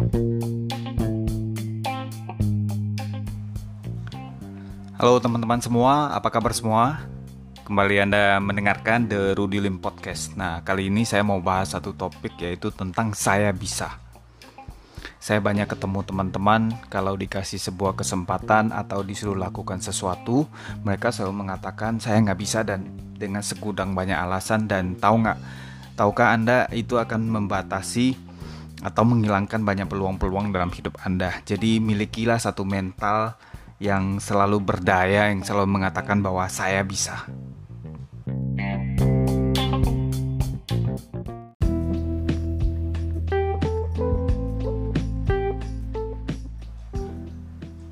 Halo teman-teman semua, apa kabar semua? Kembali Anda mendengarkan The Rudy Lim Podcast. Nah, kali ini saya mau bahas satu topik yaitu tentang saya bisa. Saya banyak ketemu teman-teman kalau dikasih sebuah kesempatan atau disuruh lakukan sesuatu, mereka selalu mengatakan saya nggak bisa dan dengan segudang banyak alasan dan tahu nggak? Tahukah Anda itu akan membatasi atau menghilangkan banyak peluang-peluang dalam hidup Anda. Jadi milikilah satu mental yang selalu berdaya, yang selalu mengatakan bahwa saya bisa.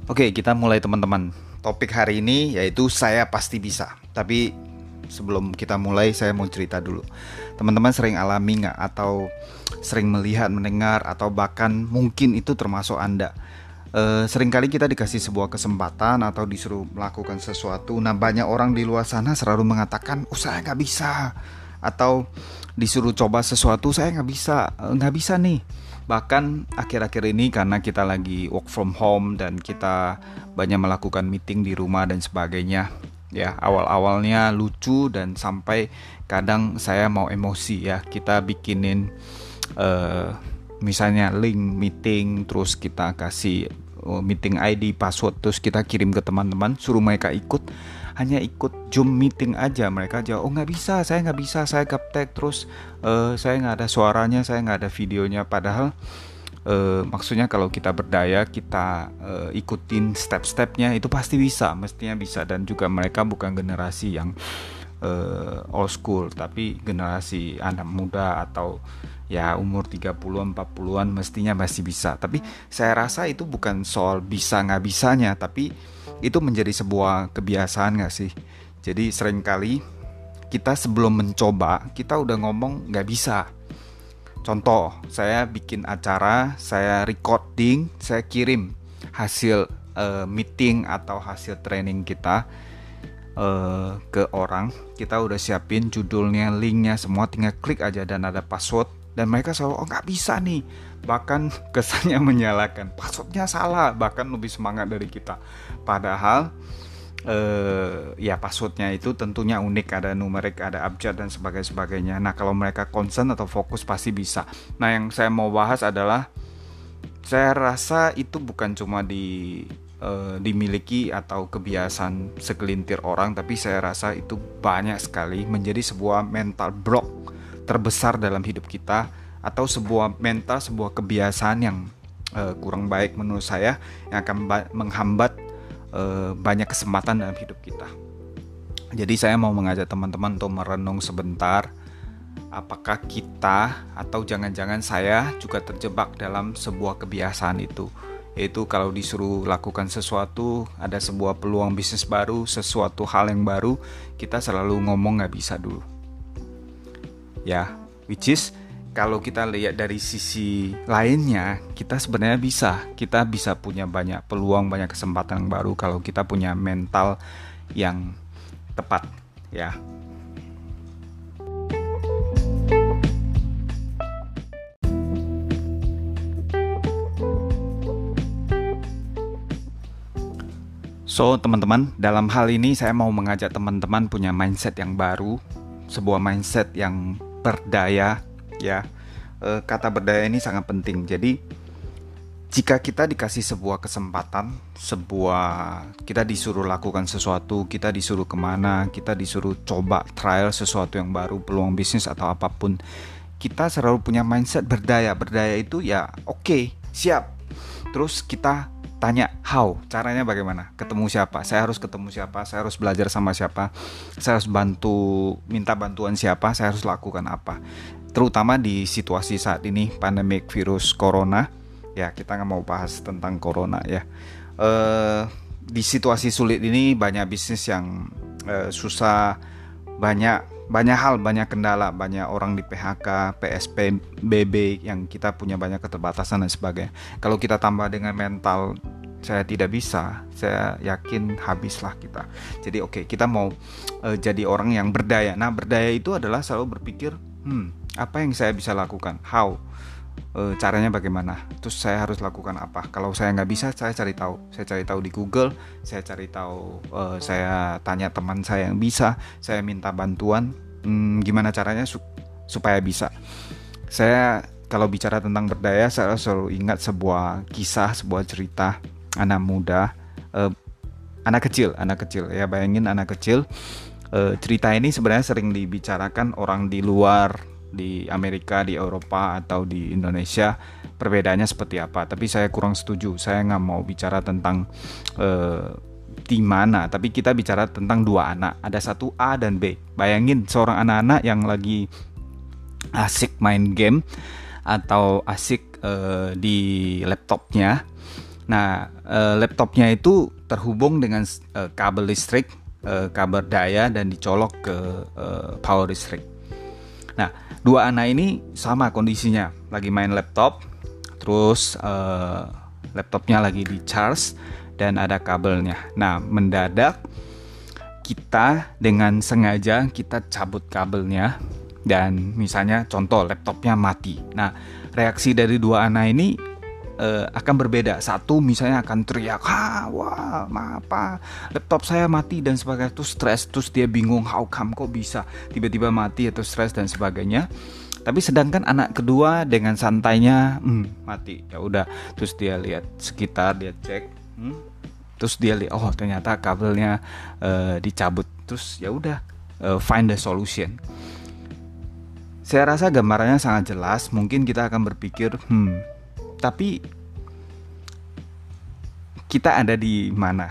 Oke, kita mulai teman-teman. Topik hari ini yaitu saya pasti bisa. Tapi sebelum kita mulai, saya mau cerita dulu. Teman-teman sering alami nggak atau sering melihat, mendengar, atau bahkan mungkin itu termasuk Anda Uh, sering kali kita dikasih sebuah kesempatan atau disuruh melakukan sesuatu. Nah banyak orang di luar sana selalu mengatakan, "Oh saya nggak bisa," atau disuruh coba sesuatu saya nggak bisa, eh, nggak bisa nih. Bahkan akhir-akhir ini karena kita lagi work from home dan kita banyak melakukan meeting di rumah dan sebagainya, ya awal-awalnya lucu dan sampai kadang saya mau emosi ya. Kita bikinin. Uh, misalnya link meeting terus kita kasih oh, meeting ID password terus kita kirim ke teman-teman suruh mereka ikut. Hanya ikut zoom meeting aja mereka jawab oh nggak bisa saya nggak bisa saya gaptek. Terus uh, saya nggak ada suaranya saya nggak ada videonya. Padahal maksudnya kalau kita berdaya kita uh, ikutin step-stepnya itu pasti bisa mestinya bisa. Dan juga mereka bukan generasi yang uh, old school tapi generasi anak muda atau ya umur 30-an 40-an mestinya masih bisa. Tapi saya rasa itu bukan soal bisa nggak bisanya tapi itu menjadi sebuah kebiasaan nggak sih? Jadi sering kali kita sebelum mencoba kita udah ngomong nggak bisa contoh saya bikin acara saya recording saya kirim hasil uh, meeting atau hasil training kita uh, ke orang. Kita udah siapin judulnya linknya semua tinggal klik aja dan ada password. Dan mereka selalu oh nggak bisa nih. Bahkan kesannya menyalahkan. Passwordnya salah bahkan lebih semangat dari kita. Padahal eh, ya passwordnya itu tentunya unik. Ada numerik ada abjad dan sebagainya sebagainya. Nah kalau mereka concern atau fokus pasti bisa. Nah yang saya mau bahas adalah saya rasa itu bukan cuma di uh, dimiliki atau kebiasaan segelintir orang tapi saya rasa itu banyak sekali menjadi sebuah mental block terbesar dalam hidup kita atau sebuah mental, sebuah kebiasaan yang uh, kurang baik menurut saya yang akan menghambat uh, banyak kesempatan dalam hidup kita. Jadi saya mau mengajak teman-teman untuk merenung sebentar apakah kita atau jangan-jangan saya juga terjebak dalam sebuah kebiasaan itu yaitu kalau disuruh lakukan sesuatu ada sebuah peluang bisnis baru sesuatu hal yang baru kita selalu ngomong nggak bisa dulu ya which is kalau kita lihat dari sisi lainnya kita sebenarnya bisa. Kita bisa punya banyak peluang banyak kesempatan yang baru kalau kita punya mental yang tepat ya. So, teman-teman, dalam hal ini saya mau mengajak teman-teman punya mindset yang baru, sebuah mindset yang berdaya ya e, kata berdaya ini sangat penting jadi jika kita dikasih sebuah kesempatan, sebuah kita disuruh lakukan sesuatu, kita disuruh ke mana, kita disuruh coba trial sesuatu yang baru, peluang bisnis atau apa pun, kita selalu punya mindset berdaya. Berdaya itu ya oke, okay, siap. Terus kita tanya how? Caranya bagaimana? Ketemu siapa? Saya harus ketemu siapa? Saya harus belajar sama siapa? Saya harus bantu minta bantuan siapa? Saya harus lakukan apa? Terutama di situasi saat ini pandemik virus corona. Ya kita nggak mau bahas tentang corona ya. Uh, di situasi sulit ini banyak bisnis yang uh, susah banyak banyak hal, banyak kendala, banyak orang di PHK, PSBB yang kita punya banyak keterbatasan dan sebagainya. Kalau kita tambah dengan mental saya tidak bisa, saya yakin habislah kita. Jadi oke, okay, kita mau uh, jadi orang yang berdaya. Nah, berdaya itu adalah selalu berpikir, hmm apa yang saya bisa lakukan how e, caranya bagaimana? Terus saya harus lakukan apa? Kalau saya nggak bisa saya cari tahu. Saya cari tahu di Google saya cari tahu e, saya tanya teman saya yang bisa saya minta bantuan. Hmm, gimana caranya su supaya bisa? Saya kalau bicara tentang berdaya saya selalu ingat sebuah kisah sebuah cerita anak muda e, anak kecil anak kecil. Ya bayangin anak kecil e, cerita ini sebenarnya sering dibicarakan orang di luar di Amerika, di Eropa atau di Indonesia perbedaannya seperti apa. Tapi saya kurang setuju. Saya nggak mau bicara tentang uh, di mana, tapi kita bicara tentang dua anak. Ada satu A dan B. Bayangin seorang anak-anak yang lagi asik main game atau asik uh, di laptopnya. Nah, uh, laptopnya itu terhubung dengan uh, kabel listrik, uh, kabel daya dan dicolok ke uh, power listrik. Nah, dua anak ini sama kondisinya, lagi main laptop, terus uh, laptopnya lagi di charge dan ada kabelnya. Nah, mendadak kita dengan sengaja kita cabut kabelnya dan misalnya contoh laptopnya mati. Nah, reaksi dari dua anak ini uh, akan berbeda. Satu misalnya akan teriak, "Ha, wah, apa? Laptop saya mati dan sebagainya." Terus stres, terus dia bingung, "How come kok bisa tiba-tiba mati atau stres dan sebagainya?" Tapi sedangkan anak kedua dengan santainya, hmm, mati. Ya udah, terus dia lihat sekitar, dia cek, hmm, terus dia lihat, oh ternyata kabelnya uh, dicabut. Terus ya udah, uh, find the solution. Saya rasa gambarannya sangat jelas. Mungkin kita akan berpikir, hmm, tapi kita ada di mana?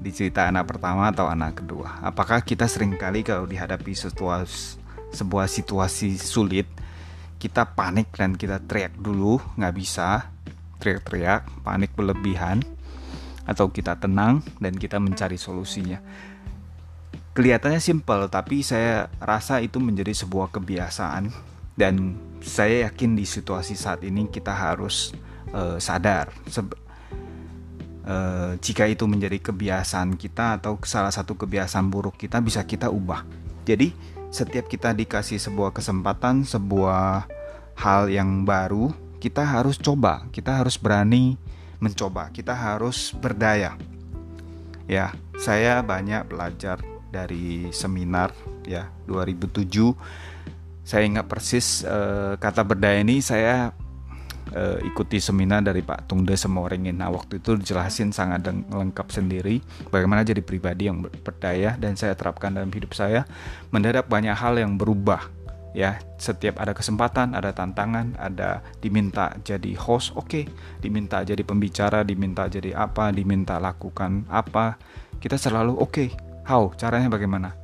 Di cerita anak pertama atau anak kedua? Apakah kita sering kali kalau dihadapi situasi, sebuah situasi sulit, kita panik dan kita teriak dulu, nggak bisa, teriak-teriak, panik berlebihan, atau kita tenang dan kita mencari solusinya. Kelihatannya simpel, tapi saya rasa itu menjadi sebuah kebiasaan dan saya yakin di situasi saat ini kita harus uh, sadar Seb uh, jika itu menjadi kebiasaan kita atau salah satu kebiasaan buruk kita bisa kita ubah. Jadi setiap kita dikasih sebuah kesempatan, sebuah hal yang baru, kita harus coba, kita harus berani mencoba, kita harus berdaya. Ya, saya banyak belajar dari seminar ya 2007 saya ingat persis uh, kata berdaya ini saya uh, ikuti seminar dari Pak Tungde Semoringin. Nah waktu itu dijelasin sangat lengkap sendiri bagaimana jadi pribadi yang berdaya dan saya terapkan dalam hidup saya. Mendadak banyak hal yang berubah ya setiap ada kesempatan ada tantangan ada diminta jadi host oke okay. diminta jadi pembicara diminta jadi apa diminta lakukan apa kita selalu oke okay. how caranya bagaimana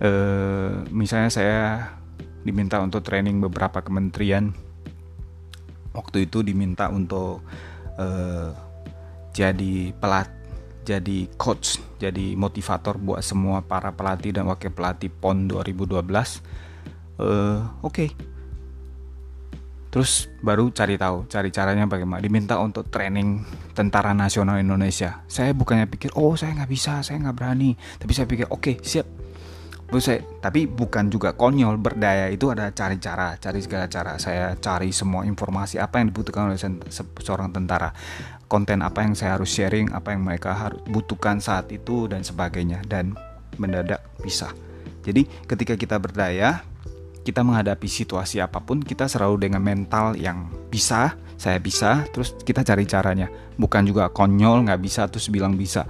uh, misalnya saya diminta untuk training beberapa kementerian waktu itu diminta untuk uh, jadi pelat jadi coach jadi motivator buat semua para pelatih dan wakil pelatih PON 2012 uh, oke. Okay. terus baru cari tahu cari caranya bagaimana. Diminta untuk training tentara nasional Indonesia. Saya bukannya pikir oh saya nggak bisa saya nggak berani. Tapi saya pikir oke okay, siap saya, tapi bukan juga konyol berdaya itu ada cari cara cari segala cara. Saya cari semua informasi apa yang dibutuhkan oleh seorang tentara. Konten apa yang saya harus sharing apa yang mereka harus butuhkan saat itu dan sebagainya. Dan mendadak bisa. Jadi ketika kita berdaya kita menghadapi situasi apa pun kita selalu dengan mental yang bisa saya bisa terus kita cari caranya. Bukan juga konyol nggak bisa terus bilang bisa.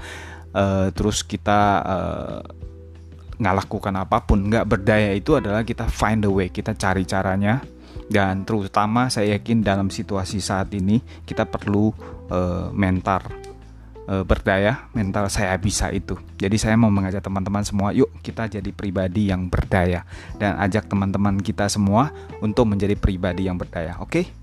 Uh, terus kita uh, nggak lakukan apa pun nggak berdaya itu adalah kita find the way kita cari caranya. Dan terutama saya yakin dalam situasi saat ini kita perlu uh, mental uh, berdaya mental saya bisa itu. Jadi saya mau mengajak teman-teman semua yuk kita jadi pribadi yang berdaya. Dan ajak teman-teman kita semua untuk menjadi pribadi yang berdaya oke? okay?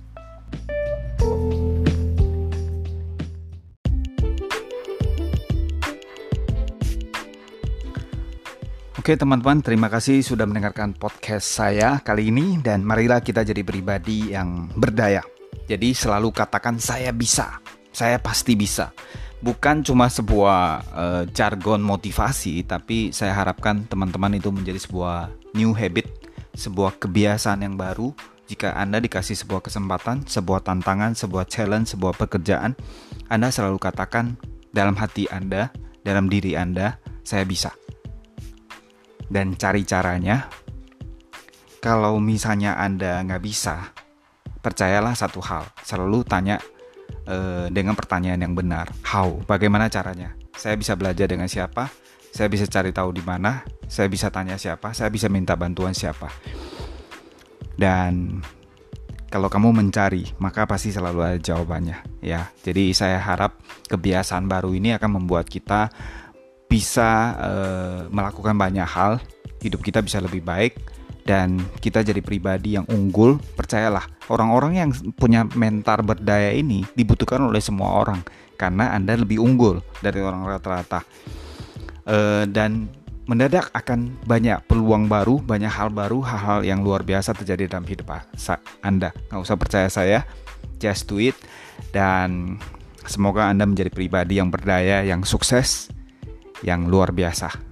Oke teman-teman, terima kasih sudah mendengarkan podcast saya kali ini dan marilah kita jadi pribadi yang berdaya. Jadi selalu katakan saya bisa, saya pasti bisa. Bukan cuma sebuah uh, jargon motivasi, tapi saya harapkan teman-teman itu menjadi sebuah new habit, sebuah kebiasaan yang baru, jika Anda dikasih sebuah kesempatan, sebuah tantangan, sebuah challenge, sebuah pekerjaan, Anda selalu katakan dalam hati Anda, dalam diri Anda, saya bisa. Dan cari caranya, kalau misalnya Anda nggak bisa, percayalah satu hal, selalu tanya uh, dengan pertanyaan yang benar. How? Bagaimana caranya? Saya bisa belajar dengan siapa? Saya bisa cari tahu di mana? Saya bisa tanya siapa? Saya bisa minta bantuan siapa? Dan kalau kamu mencari, maka pasti selalu ada jawabannya, ya. Jadi saya harap kebiasaan baru ini akan membuat kita bisa uh, melakukan banyak hal, hidup kita bisa lebih baik dan kita jadi pribadi yang unggul, percayalah, orang-orang yang punya mental berdaya ini dibutuhkan oleh semua orang karena Anda lebih unggul dari orang rata-rata. Uh, dan mendadak akan banyak peluang baru, banyak hal baru, hal-hal yang luar biasa terjadi dalam hidup Anda. Nggak usah percaya saya, just do it. Dan semoga Anda menjadi pribadi yang berdaya, yang sukses, yang luar biasa.